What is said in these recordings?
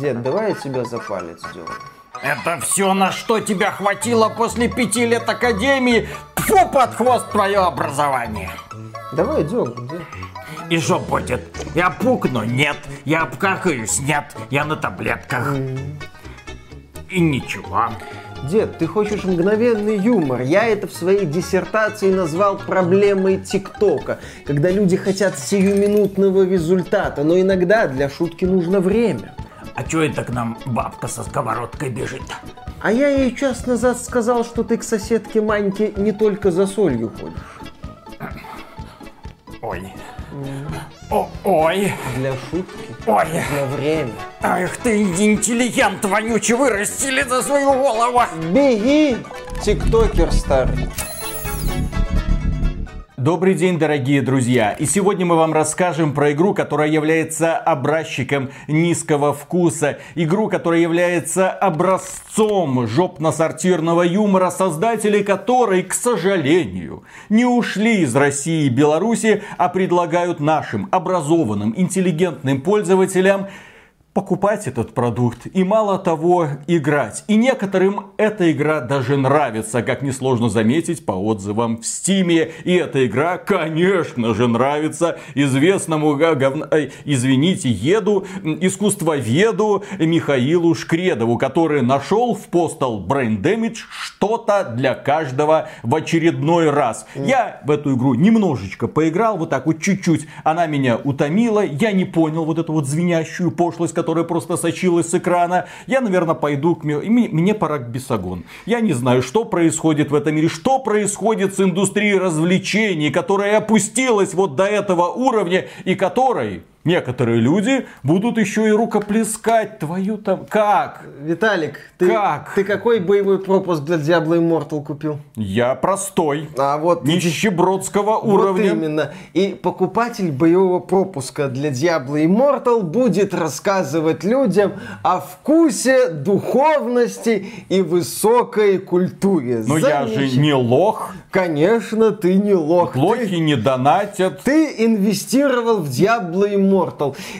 Дед, давай я тебя за палец дерну. Это все, на что тебя хватило после пяти лет академии? Фу, под хвост твое образование. Давай дерну, дед. И что будет? Я пукну? Нет. Я обкакаюсь? Нет. Я на таблетках. И ничего. Дед, ты хочешь мгновенный юмор. Я это в своей диссертации назвал проблемой ТикТока, когда люди хотят сиюминутного результата, но иногда для шутки нужно время. А чё это к нам бабка со сковородкой бежит? А я ей час назад сказал, что ты к соседке Маньке не только за солью ходишь. Ой. О, ой. Для шутки Ой. нужно время. Ах ты интеллигент вонючий, вырастили за свою голову. Беги, тиктокер старый. Добрый день, дорогие друзья! И сегодня мы вам расскажем про игру, которая является образчиком низкого вкуса. Игру, которая является образцом жопно-сортирного юмора, создатели которой, к сожалению, не ушли из России и Беларуси, а предлагают нашим образованным, интеллигентным пользователям покупать этот продукт и мало того играть. И некоторым эта игра даже нравится, как несложно заметить по отзывам в Стиме. И эта игра, конечно же, нравится известному, извините, еду, искусствоведу Михаилу Шкредову, который нашел в Postal Brain Damage что-то для каждого в очередной раз. Я в эту игру немножечко поиграл, вот так вот чуть-чуть. Она меня утомила, я не понял вот эту вот звенящую пошлость, которая просто сочилась с экрана. Я, наверное, пойду к... Мне, мне пора к Бесогон. Я не знаю, что происходит в этом мире, что происходит с индустрией развлечений, которая опустилась вот до этого уровня и которой некоторые люди будут еще и рукоплескать твою там... Как? Виталик, ты, Как? ты какой боевой пропуск для Diablo Immortal купил? Я простой. А вот Нищебродского Вот уровня. именно. И покупатель боевого пропуска для Diablo Immortal будет рассказывать людям о вкусе, духовности и высокой культуре. Но я же Замеч- не лох. Конечно, ты не лох. Ты- Лохи не донатят. Ты инвестировал в Diablo Immortal.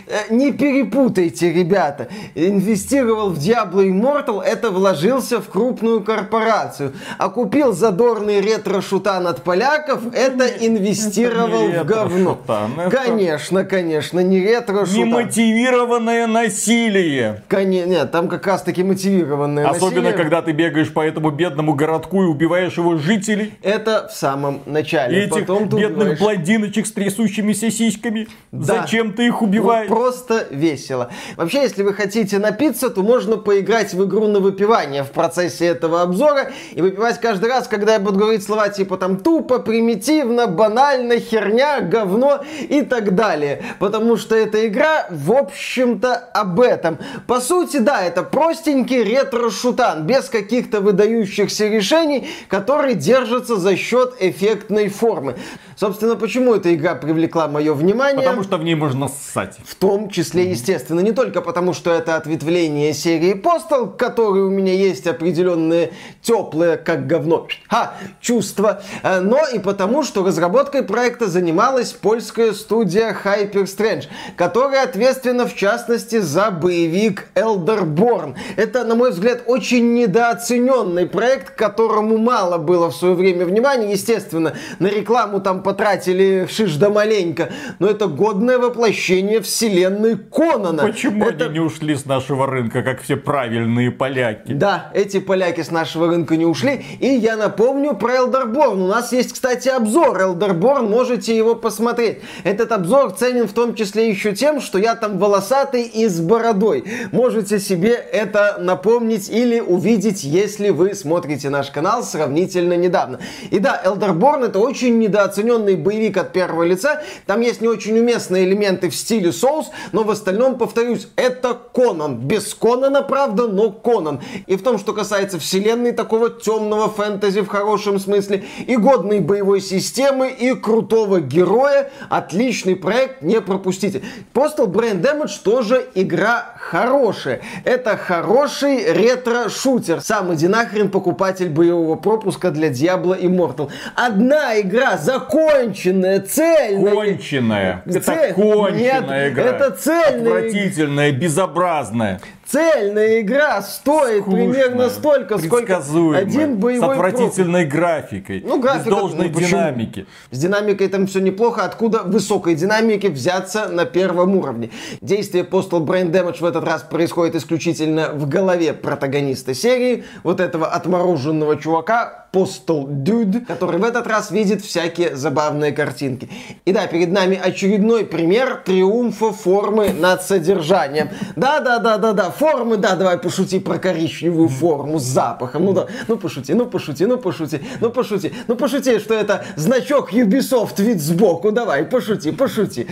Э, Не перепутайте, ребята. Инвестировал в Diablo Immortal, это вложился в крупную корпорацию. А купил задорный ретро-шутан от поляков, это инвестировал не в говно. это- Конечно, конечно, не ретро-шутан. Немотивированное насилие. Коне- Нет, там как раз таки мотивированное Особенно, насилие. когда ты бегаешь по этому бедному городку и убиваешь его жителей. Это в самом начале. И этих Потом бедных убиваешь блондиночек с трясущимися сиськами. Да. Зачем ты их Ну, убиваешь? просто весело. Вообще, если вы хотите напиться, то можно поиграть в игру на выпивание в процессе этого обзора и выпивать каждый раз, когда я буду говорить слова типа там тупо, примитивно, банально, херня, говно и так далее. Потому что эта игра, в общем-то, об этом. По сути, да, это простенький ретро-шутан, без каких-то выдающихся решений, которые держатся за счет эффектной формы. Собственно, почему эта игра привлекла мое внимание? Потому что в ней можно ссать. В том числе, естественно, не только потому, что это ответвление серии Postal, к которой у меня есть определенные теплые, как говно, ха, чувства, э, но и потому, что разработкой проекта занималась польская студия Hyper Strange, которая ответственна, в частности, за боевик Elderborn. Это, на мой взгляд, очень недооцененный проект, которому мало было в свое время внимания. Естественно, на рекламу там потратили шиш да маленько, но это годное воплощение вселенной Конана. Почему Это- они не ушли с нашего рынка, как все правильные поляки? Да, эти поляки с нашего рынка не ушли. И я напомню про Elderborn. У нас есть, кстати, обзор Elderborn, можете его посмотреть. Этот обзор ценен в том числе еще тем, что я там волосатый и с бородой. Можете себе это напомнить или увидеть, если вы смотрите наш канал сравнительно недавно. И да, Elderborn это очень недооцененный боевик от первого лица. Там есть не очень уместные элементы в стиле Souls, но в остальном, повторюсь, это Конан. Без Конана, правда, но Конан. И в том, что касается вселенной такого темного фэнтези в хорошем смысле, и годной боевой системы, и крутого героя, отличный проект, не пропустите. Postal Brain Damage тоже игра хорошая. Это хороший ретро-шутер. Сам иди нахрен покупатель боевого пропуска для Diablo Immortal. Одна игра законченная, цельная. Конченая. Цель- Это конченая Нет, это цельная Отвратительная, безобразная. Цельная игра стоит Скучная, примерно столько, сколько один боевой С отвратительной графикой. Ну, графика, без должной ну, динамики. С динамикой там все неплохо. Откуда высокой динамики взяться на первом уровне? Действие Postal Brain Damage в этот раз происходит исключительно в голове протагониста серии, вот этого отмороженного чувака, Postal Dude, который в этот раз видит всякие забавные картинки. И да, перед нами очередной пример триумфа формы над содержанием. Да-да-да-да-да, формы, да, давай пошути про коричневую форму с запахом. Ну да, ну пошути, ну пошути, ну пошути, ну пошути, ну пошути, что это значок Ubisoft вид сбоку. Давай, пошути, пошути.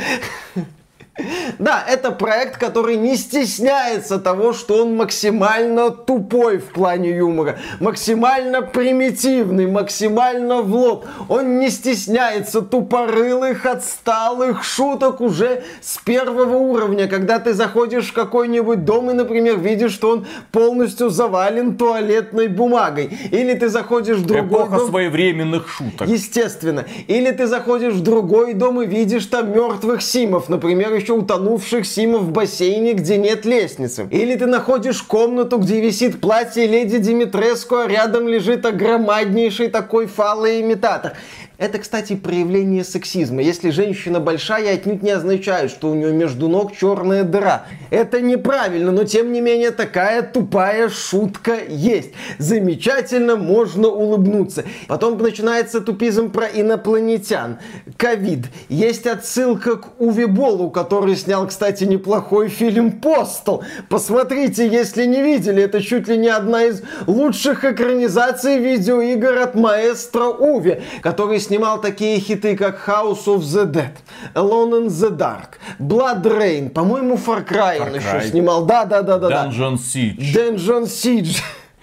Да, это проект, который не стесняется того, что он максимально тупой в плане юмора, максимально примитивный, максимально в лоб. Он не стесняется тупорылых, отсталых шуток уже с первого уровня, когда ты заходишь в какой-нибудь дом и, например, видишь, что он полностью завален туалетной бумагой. Или ты заходишь в другой Эпоха дом... своевременных шуток. Естественно. Или ты заходишь в другой дом и видишь там мертвых симов, например, еще утонувших симов в бассейне, где нет лестницы. Или ты находишь комнату, где висит платье леди Димитреску, а рядом лежит огромаднейший такой фалоимитатор. Это, кстати, проявление сексизма. Если женщина большая, отнюдь не означает, что у нее между ног черная дыра. Это неправильно, но тем не менее такая тупая шутка есть. Замечательно, можно улыбнуться. Потом начинается тупизм про инопланетян. Ковид. Есть отсылка к Уве Болу, который снял, кстати, неплохой фильм «Постол». Посмотрите, если не видели, это чуть ли не одна из лучших экранизаций видеоигр от маэстро Уви, который снимал такие хиты, как House of the Dead, Alone in the Dark, Blood Rain, по-моему, Far Cry, он еще снимал. Да-да-да-да-да. Dungeon Siege. Dungeon Siege.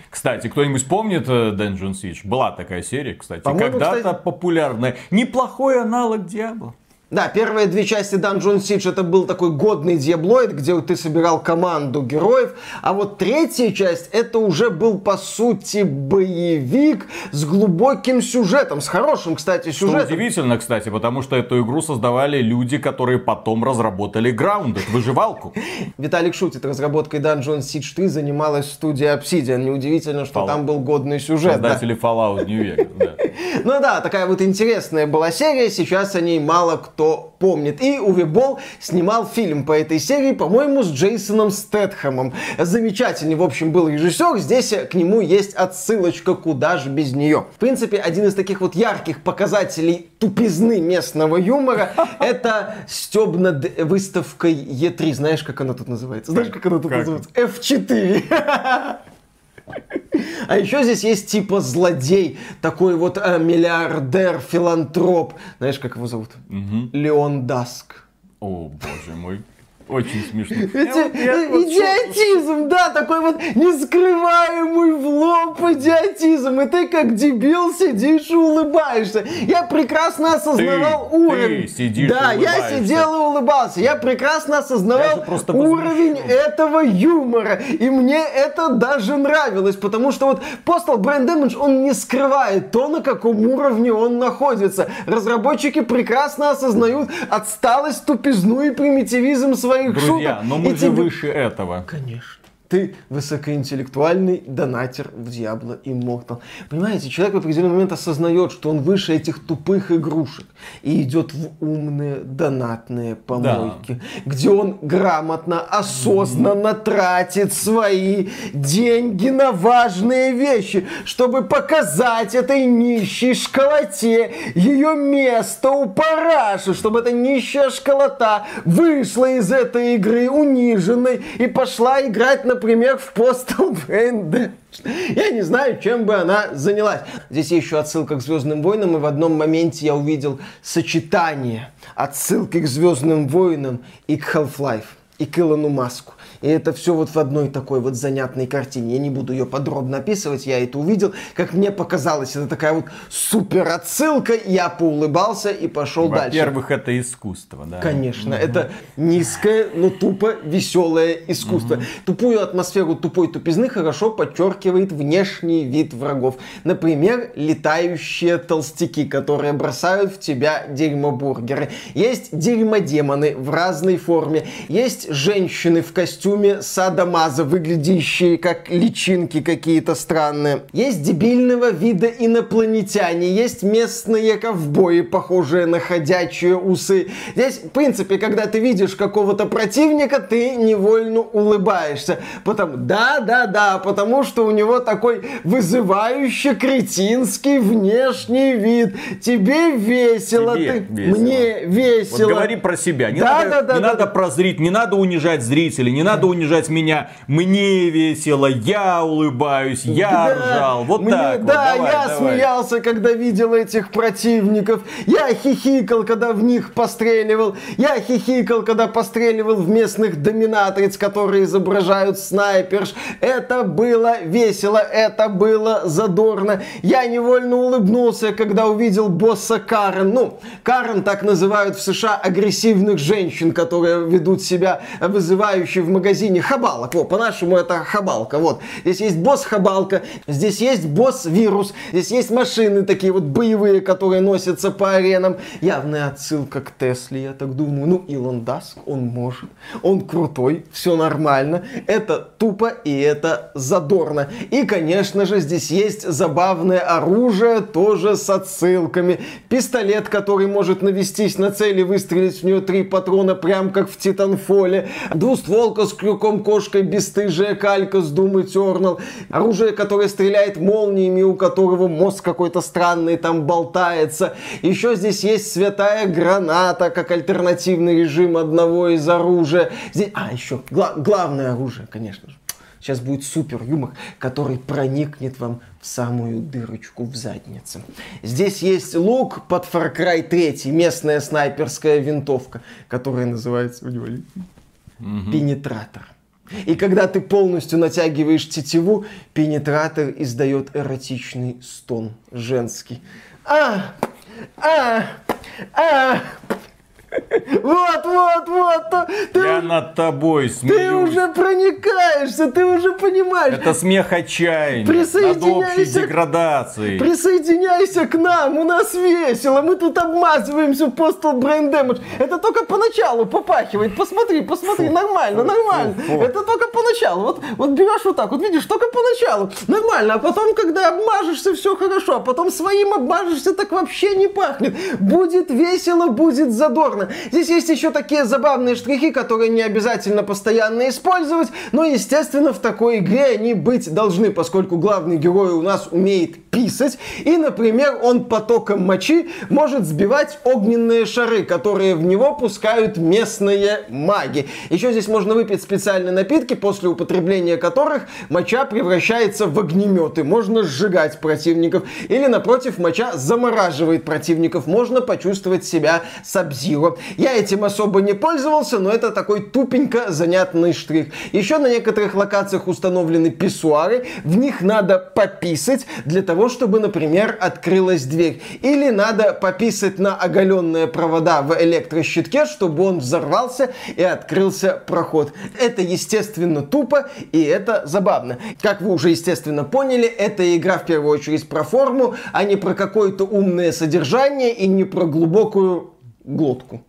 Кстати, кто-нибудь помнит э, Dungeon Siege? Была такая серия, кстати, когда-то кстати- популярная. Неплохой аналог Диабло. Да, первые две части Dungeon Siege это был такой годный диаблоид, где ты собирал команду героев, а вот третья часть это уже был по сути боевик с глубоким сюжетом, с хорошим, кстати, Что сюжетом. удивительно, кстати, потому что эту игру создавали люди, которые потом разработали Grounded, выживалку. Виталик шутит, разработкой Dungeon Siege 3 занималась студия Obsidian. Неудивительно, что Fallout. там был годный сюжет. да. Создатели Fallout New Vegas. да. Ну да, такая вот интересная была серия, сейчас о ней мало кто помнит. И Уви Болл снимал фильм по этой серии, по-моему, с Джейсоном Стэтхэмом. Замечательный, в общем, был режиссер, здесь к нему есть отсылочка, куда же без нее. В принципе, один из таких вот ярких показателей тупизны местного юмора, это стеб над выставкой Е3. Знаешь, как она тут называется? Знаешь, как она тут Как? называется? F4. А еще здесь есть типа злодей, такой вот э, миллиардер, филантроп. Знаешь, как его зовут? Леон Даск. О, боже мой. Очень смешно. Вот идиотизм, да, такой вот нескрываемый в лоб идиотизм. И ты как дебил сидишь и улыбаешься. Я прекрасно осознавал уровень. ты сидишь да, я сидел и улыбался. Я прекрасно осознавал уровень этого юмора. И мне это даже нравилось, потому что вот Postal Brand Damage, он не скрывает то, на каком уровне он находится. Разработчики прекрасно осознают отсталость, тупизну и примитивизм своих Друзья, шуток. но И мы же тебе- выше этого. Конечно. Ты высокоинтеллектуальный донатер в Diablo Immortal. Понимаете, человек в определенный момент осознает, что он выше этих тупых игрушек и идет в умные донатные помойки, где он грамотно, осознанно тратит свои деньги на важные вещи, чтобы показать этой нищей школоте ее место у параши, чтобы эта нищая школота вышла из этой игры униженной и пошла играть, например, в Postal Brain. Я не знаю, чем бы она занялась. Здесь еще отсылка к Звездным войнам, и в одном моменте я увидел сочетание отсылки к Звездным войнам и к Half-Life, и к Илону Маску. И это все вот в одной такой вот занятной картине. Я не буду ее подробно описывать, я это увидел. Как мне показалось, это такая вот супер отсылка. Я поулыбался и пошел дальше. Во-первых, это искусство, да. Конечно, это низкое, но тупо веселое искусство. Тупую атмосферу тупой тупизны хорошо подчеркивает внешний вид врагов. Например, летающие толстяки, которые бросают в тебя дерьмобургеры. Есть дерьмодемоны в разной форме. Есть женщины в костюме садомаза, выглядящие как личинки какие-то странные. Есть дебильного вида инопланетяне, есть местные ковбои, похожие на ходячие усы. Здесь, в принципе, когда ты видишь какого-то противника, ты невольно улыбаешься. Потом, да, да, да, потому что у него такой вызывающий кретинский внешний вид. Тебе весело, Тебе ты... весело. мне весело. Вот говори про себя. Не Да, надо, да, да, не да, надо да. прозрить, не надо унижать зрителей, не надо унижать меня. Мне весело, я улыбаюсь, я Да, ржал. Вот мне- так вот. Да, Давай, я давай. смеялся, когда видел этих противников. Я хихикал, когда в них постреливал. Я хихикал, когда постреливал в местных доминатриц, которые изображают снайперш. Это было весело, это было задорно. Я невольно улыбнулся, когда увидел босса Карен. Ну, Карен так называют в США агрессивных женщин, которые ведут себя вызывающе в магазине хабалок. Во, по-нашему это хабалка. Вот. Здесь есть босс хабалка, здесь есть босс вирус, здесь есть машины такие вот боевые, которые носятся по аренам. Явная отсылка к Тесле, я так думаю. Ну, Илон Даск, он может. Он крутой, все нормально. Это тупо и это задорно. И, конечно же, здесь есть забавное оружие, тоже с отсылками. Пистолет, который может навестись на цель и выстрелить в нее три патрона, прям как в Титанфоле. Двустволка с крюком кошкой, бесстыжая калька с Doom Eternal. Оружие, которое стреляет молниями, у которого мозг какой-то странный там болтается. Еще здесь есть святая граната, как альтернативный режим одного из оружия. Здесь... А, еще гла- главное оружие, конечно же. Сейчас будет супер юмор, который проникнет вам в самую дырочку в заднице. Здесь есть лук под Far Cry 3, местная снайперская винтовка, которая называется у него пенетратор. И когда ты полностью натягиваешь тетиву, пенетратор издает эротичный стон женский. А! А! А! Вот, вот, вот! Ты, Я над тобой ты смеюсь. уже проникаешься, ты уже понимаешь. Это смех отчаяния над общей деградацией. Присоединяйся к нам, у нас весело, мы тут обмазываемся в Postal Brain Damage. Это только поначалу попахивает, посмотри, посмотри, нормально, нормально. фу, фу. Это только поначалу, вот, вот берешь вот так, вот видишь, только поначалу, нормально, а потом, когда обмажешься, все хорошо, а потом своим обмажешься, так вообще не пахнет. Будет весело, будет задорно. Здесь есть еще такие забавные штрихи, которые не обязательно постоянно использовать, но, естественно, в такой игре они быть должны, поскольку главный герой у нас умеет писать, и, например, он потоком мочи может сбивать огненные шары, которые в него пускают местные маги. Еще здесь можно выпить специальные напитки, после употребления которых моча превращается в огнеметы. Можно сжигать противников. Или, напротив, моча замораживает противников. Можно почувствовать себя сабзиро. Я этим особо не пользовался, но это такой тупенько занятный штрих. Еще на некоторых локациях установлены писсуары. В них надо пописать для того, чтобы, например, открылась дверь. Или надо пописать на оголенные провода в электрощитке, чтобы он взорвался и открылся проход. Это, естественно, тупо и это забавно. Как вы уже, естественно, поняли, эта игра в первую очередь про форму, а не про какое-то умное содержание и не про глубокую глотку.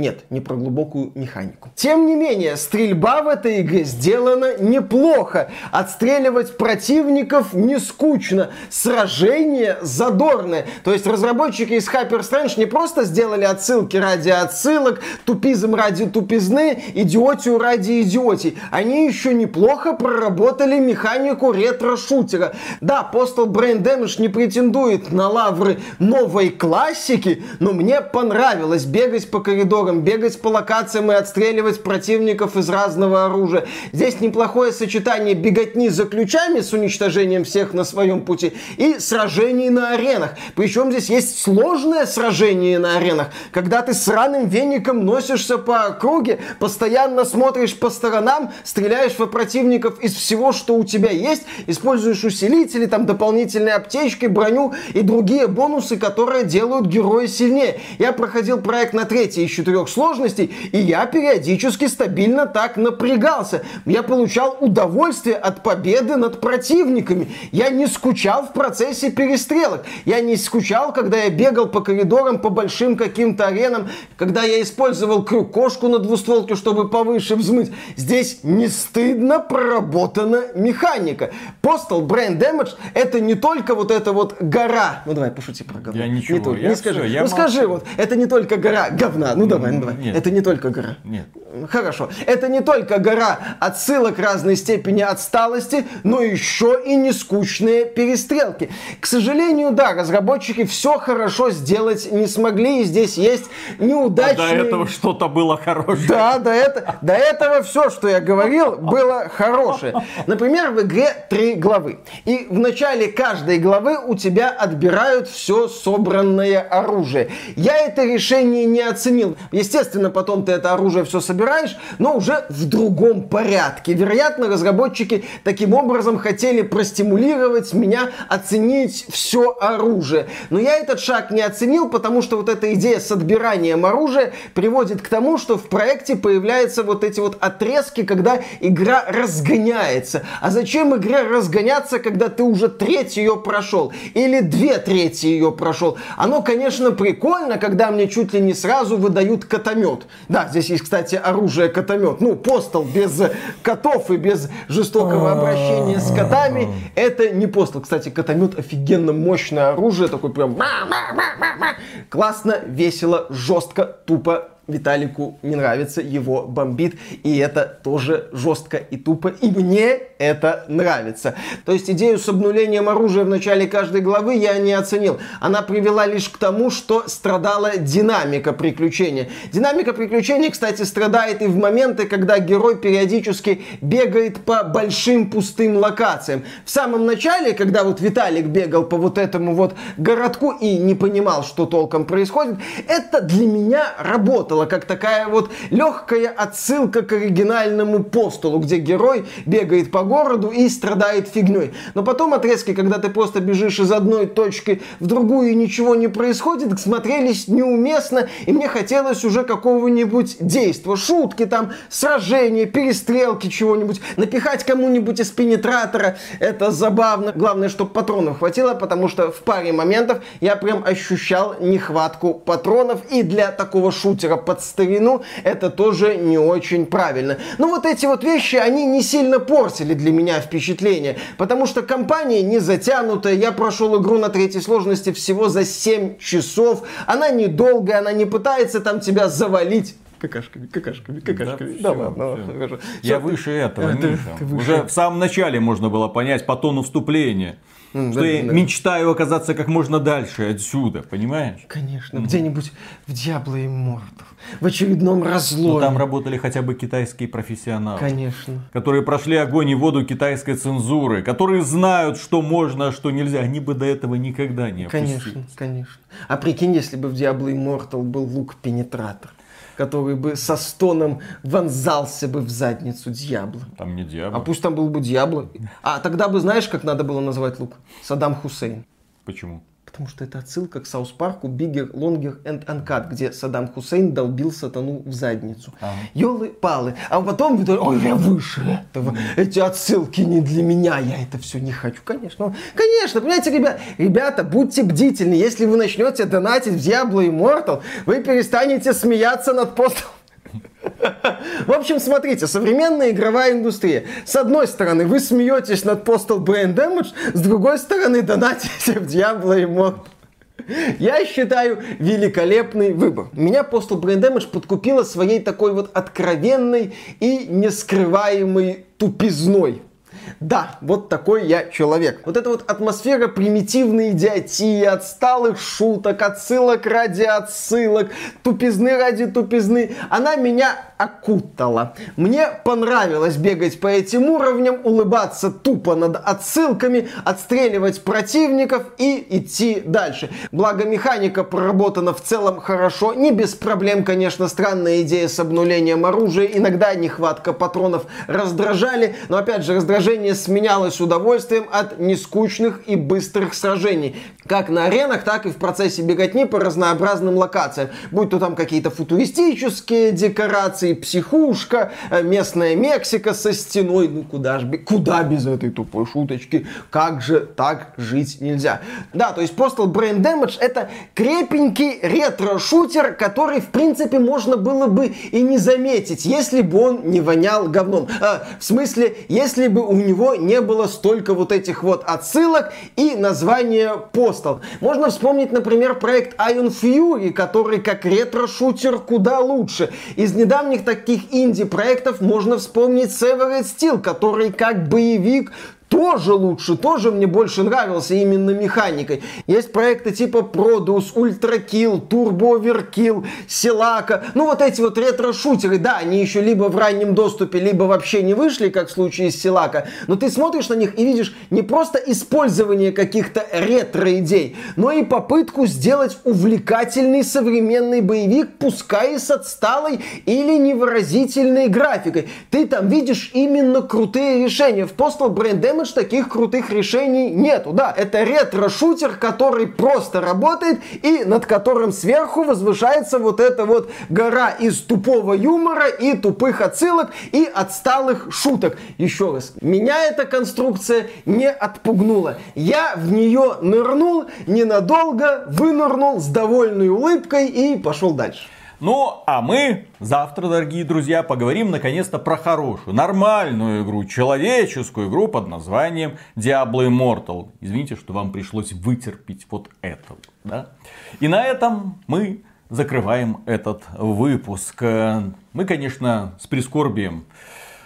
Нет, не про глубокую механику. Тем не менее, стрельба в этой игре сделана неплохо. Отстреливать противников не скучно. Сражение задорное. То есть разработчики из Hyper Strange не просто сделали отсылки ради отсылок, тупизм ради тупизны, идиотию ради идиотии. Они еще неплохо проработали механику ретро-шутера. Да, Postal Brain Damage не претендует на лавры новой классики, но мне понравилось бегать по коридорам, бегать по локациям и отстреливать противников из разного оружия. Здесь неплохое сочетание беготни за ключами с уничтожением всех на своем пути и сражений на аренах. Причем здесь есть сложное сражение на аренах, когда ты сраным веником носишься по округе, постоянно смотришь по сторонам, стреляешь в противников из всего, что у тебя есть, используешь усилители, там дополнительные аптечки, броню и другие бонусы, которые делают героя сильнее. Я проходил проект на третьей из четырех четырех сложностей, и я периодически стабильно так напрягался. Я получал удовольствие от победы над противниками. Я не скучал в процессе перестрелок. Я не скучал, когда я бегал по коридорам, по большим каким-то аренам, когда я использовал крюк-кошку на двустволке, чтобы повыше взмыть. Здесь не стыдно проработана механика. Postal Brain Damage это не только вот эта вот гора. Ну давай, пошути про говно. Я ничего, Не, я не скажи. всё, я ну скажи молчу. вот, это не только гора говна. Ну давай, ну давай. Нет. Это не только гора. Нет. Хорошо. Это не только гора отсылок разной степени отсталости, но еще и нескучные перестрелки. К сожалению, да, разработчики все хорошо сделать не смогли, и здесь есть А неудачные... до этого что-то было хорошее. Да, до, это, до этого все, что я говорил, было хорошее. Например, в игре три главы. И в начале каждой главы у тебя отбирают все собранное оружие. Я это решение не оценил. Естественно, потом ты это оружие все собираешь, но уже в другом порядке. Вероятно, разработчики таким образом хотели простимулировать меня оценить все оружие. Но я этот шаг не оценил, потому что вот эта идея с отбиранием оружия приводит к тому, что в проекте появляются вот эти вот отрезки, когда игра разгоняется. А зачем игре разгоняться, когда ты уже треть ее прошел? Или две трети ее прошел? Оно, конечно, прикольно, когда мне чуть ли не сразу выдают катомет. Да, здесь есть, кстати, оружие катомет. Ну, постол без котов и без жестокого обращения с котами. Это не постол. Кстати, катомет офигенно мощное оружие. Такой прям классно, весело, жестко, тупо. Виталику не нравится, его бомбит, и это тоже жестко и тупо, и мне это нравится. То есть идею с обнулением оружия в начале каждой главы я не оценил. Она привела лишь к тому, что страдала динамика приключения. Динамика приключений, кстати, страдает и в моменты, когда герой периодически бегает по большим пустым локациям. В самом начале, когда вот Виталик бегал по вот этому вот городку и не понимал, что толком происходит, это для меня работало как такая вот легкая отсылка к оригинальному постулу, где герой бегает по городу и страдает фигней. Но потом отрезки, когда ты просто бежишь из одной точки в другую и ничего не происходит, смотрелись неуместно, и мне хотелось уже какого-нибудь действия, шутки там, сражения, перестрелки, чего-нибудь, напихать кому-нибудь из пенетратора, это забавно. Главное, чтобы патронов хватило, потому что в паре моментов я прям ощущал нехватку патронов, и для такого шутера под старину это тоже не очень правильно. Но вот эти вот вещи, они не сильно портили для меня впечатление, потому что компания не затянутая, я прошел игру на третьей сложности всего за 7 часов, она недолгая, она не пытается там тебя завалить какашками, какашками, какашками. Да, всё, ладно, всё. хорошо. Я Всё, выше этого, Э, ты- Миша. ты выше. Уже в самом начале можно было понять по тону вступления, М, что да, я да. мечтаю оказаться как можно дальше отсюда, понимаешь? Конечно, где-нибудь в Диабло Immortal, в очередном разломе. Но там работали хотя бы китайские профессионалы. Конечно. которые прошли огонь и воду китайской цензуры, которые знают, что можно, а что нельзя, они бы до этого никогда не опустились. Конечно, конечно. А прикинь, если бы в Diablo Immortal был лук-пенетратор, который бы со стоном вонзался бы в задницу Дьябло. Там не дьявол. А пусть там был бы Дьябло. А тогда бы знаешь, как надо было назвать лук? Саддам Хусейн. Почему? Потому что это отсылка к Саус Парку Bigger, Longer and Uncut, где Саддам Хусейн долбил сатану в задницу. Ага. Ёлы-палы. А потом, Виталий, ой, я выше этого. Эти отсылки не для меня, я это все не хочу. Конечно, конечно, понимаете, ребят, ребята, будьте бдительны. Если вы начнете донатить в Diablo Immortal, вы перестанете смеяться над постом. В общем, смотрите, современная игровая индустрия. С одной стороны, вы смеетесь над Postal Brain Damage, с другой стороны, донатите в Diablo Immortal. Я считаю великолепный выбор. Меня Postal Brain Damage подкупила своей такой вот откровенной и нескрываемой тупизной. Да, вот такой я человек. Вот эта вот атмосфера примитивной идиотии, отсталых шуток, отсылок ради отсылок, тупизны ради тупизны, она меня окутала. Мне понравилось бегать по этим уровням, улыбаться тупо над отсылками, отстреливать противников и идти дальше. Благо механика проработана в целом хорошо, не без проблем, конечно, странная идея с обнулением оружия, иногда нехватка патронов раздражали, но опять же раздражение сменялось удовольствием от нескучных и быстрых сражений. как на аренах, так и в процессе беготни по разнообразным локациям. Будь то там какие-то футуристические декорации, психушка, э, местная Мексика со стеной. Ну куда ж, куда без этой тупой шуточки? Как же так жить нельзя? Да, то есть Postal Brain Damage это крепенький ретро-шутер, который в принципе можно было бы и не заметить, если бы он не вонял говном. А, в смысле, если бы у него не было столько вот этих вот отсылок и названия Postal. Можно вспомнить, например, проект Iron Fury, который как ретро-шутер куда лучше. Из недавних таких инди-проектов можно вспомнить Severed Steel, который как боевик тоже лучше, тоже мне больше нравился именно механикой. Есть проекты типа Produce, Ultra Kill, Turbo Overkill, Силака. Ну вот эти вот ретро-шутеры, да, они еще либо в раннем доступе, либо вообще не вышли, как в случае с Силака. Но ты смотришь на них и видишь не просто использование каких-то ретро-идей, но и попытку сделать увлекательный современный боевик, пускай и с отсталой или невыразительной графикой. Ты там видишь именно крутые решения. В Postal Brand Damage Damage таких крутых решений нету. Да, это ретро-шутер, который просто работает и над которым сверху возвышается вот эта вот гора из тупого юмора и тупых отсылок и отсталых шуток. Еще раз, меня эта конструкция не отпугнула. Я в нее нырнул ненадолго, вынырнул с довольной улыбкой и пошел дальше. Ну, а мы завтра, дорогие друзья, поговорим наконец-то про хорошую, нормальную игру, человеческую игру под названием Diablo Immortal. Извините, что вам пришлось вытерпеть вот это. Да? И на этом мы закрываем этот выпуск. Мы, конечно, с прискорбием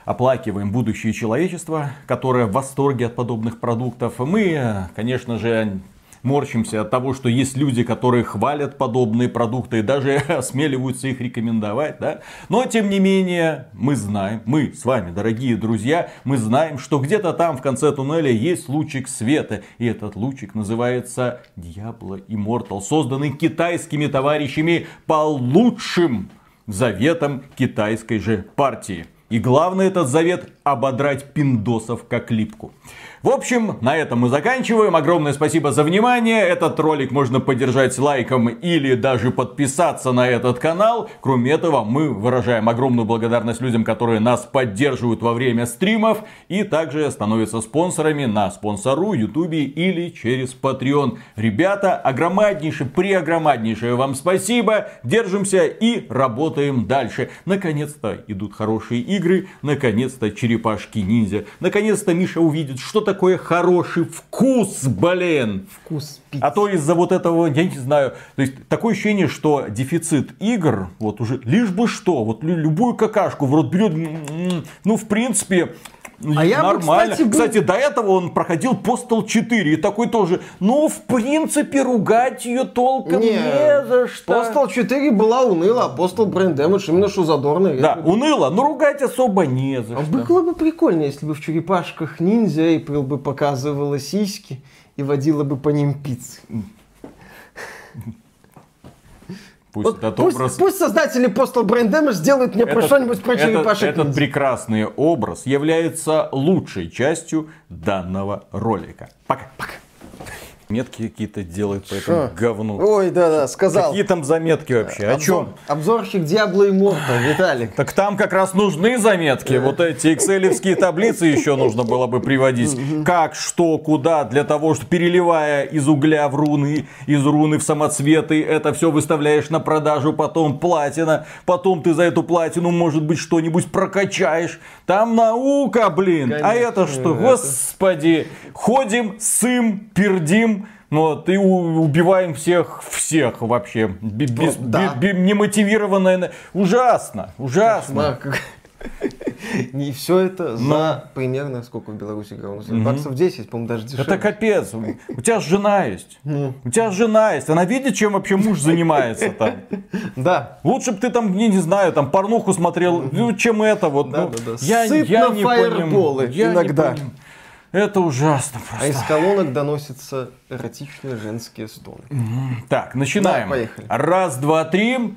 оплакиваем будущее человечества, которое в восторге от подобных продуктов. Мы, конечно же, морщимся от того, что есть люди, которые хвалят подобные продукты и даже осмеливаются их рекомендовать, да. Но, тем не менее, мы знаем, мы с вами, дорогие друзья, мы знаем, что где-то там в конце туннеля есть лучик света. И этот лучик называется Diablo Immortal, созданный китайскими товарищами по лучшим заветам китайской же партии. И главный этот завет ободрать пиндосов как липку. В общем, на этом мы заканчиваем. Огромное спасибо за внимание. Этот ролик можно поддержать лайком или даже подписаться на этот канал. Кроме этого, мы выражаем огромную благодарность людям, которые нас поддерживают во время стримов и также становятся спонсорами на спонсору, ютубе или через Patreon. Ребята, огромнейшее, преогромаднейшее вам спасибо. Держимся и работаем дальше. Наконец-то идут хорошие игры. Наконец-то черепашки ниндзя. Наконец-то Миша увидит, что такое такой хороший вкус, блин. Вкус пиццы. А то из-за вот этого, я не знаю, то есть такое ощущение, что дефицит игр, вот уже лишь бы что, вот любую какашку в рот берет, ну в принципе, а я Нормально. Бы, кстати, был... кстати, до этого он проходил Postal 4. И такой тоже, ну, в принципе, ругать ее толком не, не за что. Postal 4 была уныла, а Postal Brain Damage именно что задорно. Да, уныла, но ругать особо не за а что. Было бы прикольно, если бы в черепашках ниндзя Эйприл бы показывала сиськи и водила бы по ним пиццы. Пусть, вот этот пусть, образ... пусть создатели Postal Brain Damage сделают мне что-нибудь про черепашек. Этот, этот прекрасный образ является лучшей частью данного ролика. Пока. Пока метки какие-то делает по этому говну. Ой, да-да, сказал. Какие там заметки вообще? Обзор, О чем? Обзорщик Диабло и Морта, Виталик. Так там как раз нужны заметки. Вот эти экселевские таблицы еще нужно было бы приводить. Как, что, куда, для того, что переливая из угля в руны, из руны в самоцветы, это все выставляешь на продажу, потом платина, потом ты за эту платину, может быть, что-нибудь прокачаешь. Там наука, блин. А Конечно, а это что? Это... Господи. Ходим, сым, пердим, вот, и убиваем всех, всех вообще. Без, да. без, немотивированное. Ужасно, ужасно. И все это за примерно сколько в Беларуси играл? Баксов 10, по-моему, даже дешевле. Это капец. У тебя жена есть. Ну. У тебя жена есть. Она видит, чем вообще муж занимается там. Да. Лучше бы ты там, не, не знаю, там порнуху смотрел, ну, чем это вот. Да, ну, да, да. Я, я не понимаю. Иногда. Не это ужасно просто. А из колонок доносятся эротичные женские стоны. Так, начинаем. Да, поехали. Раз, два, три.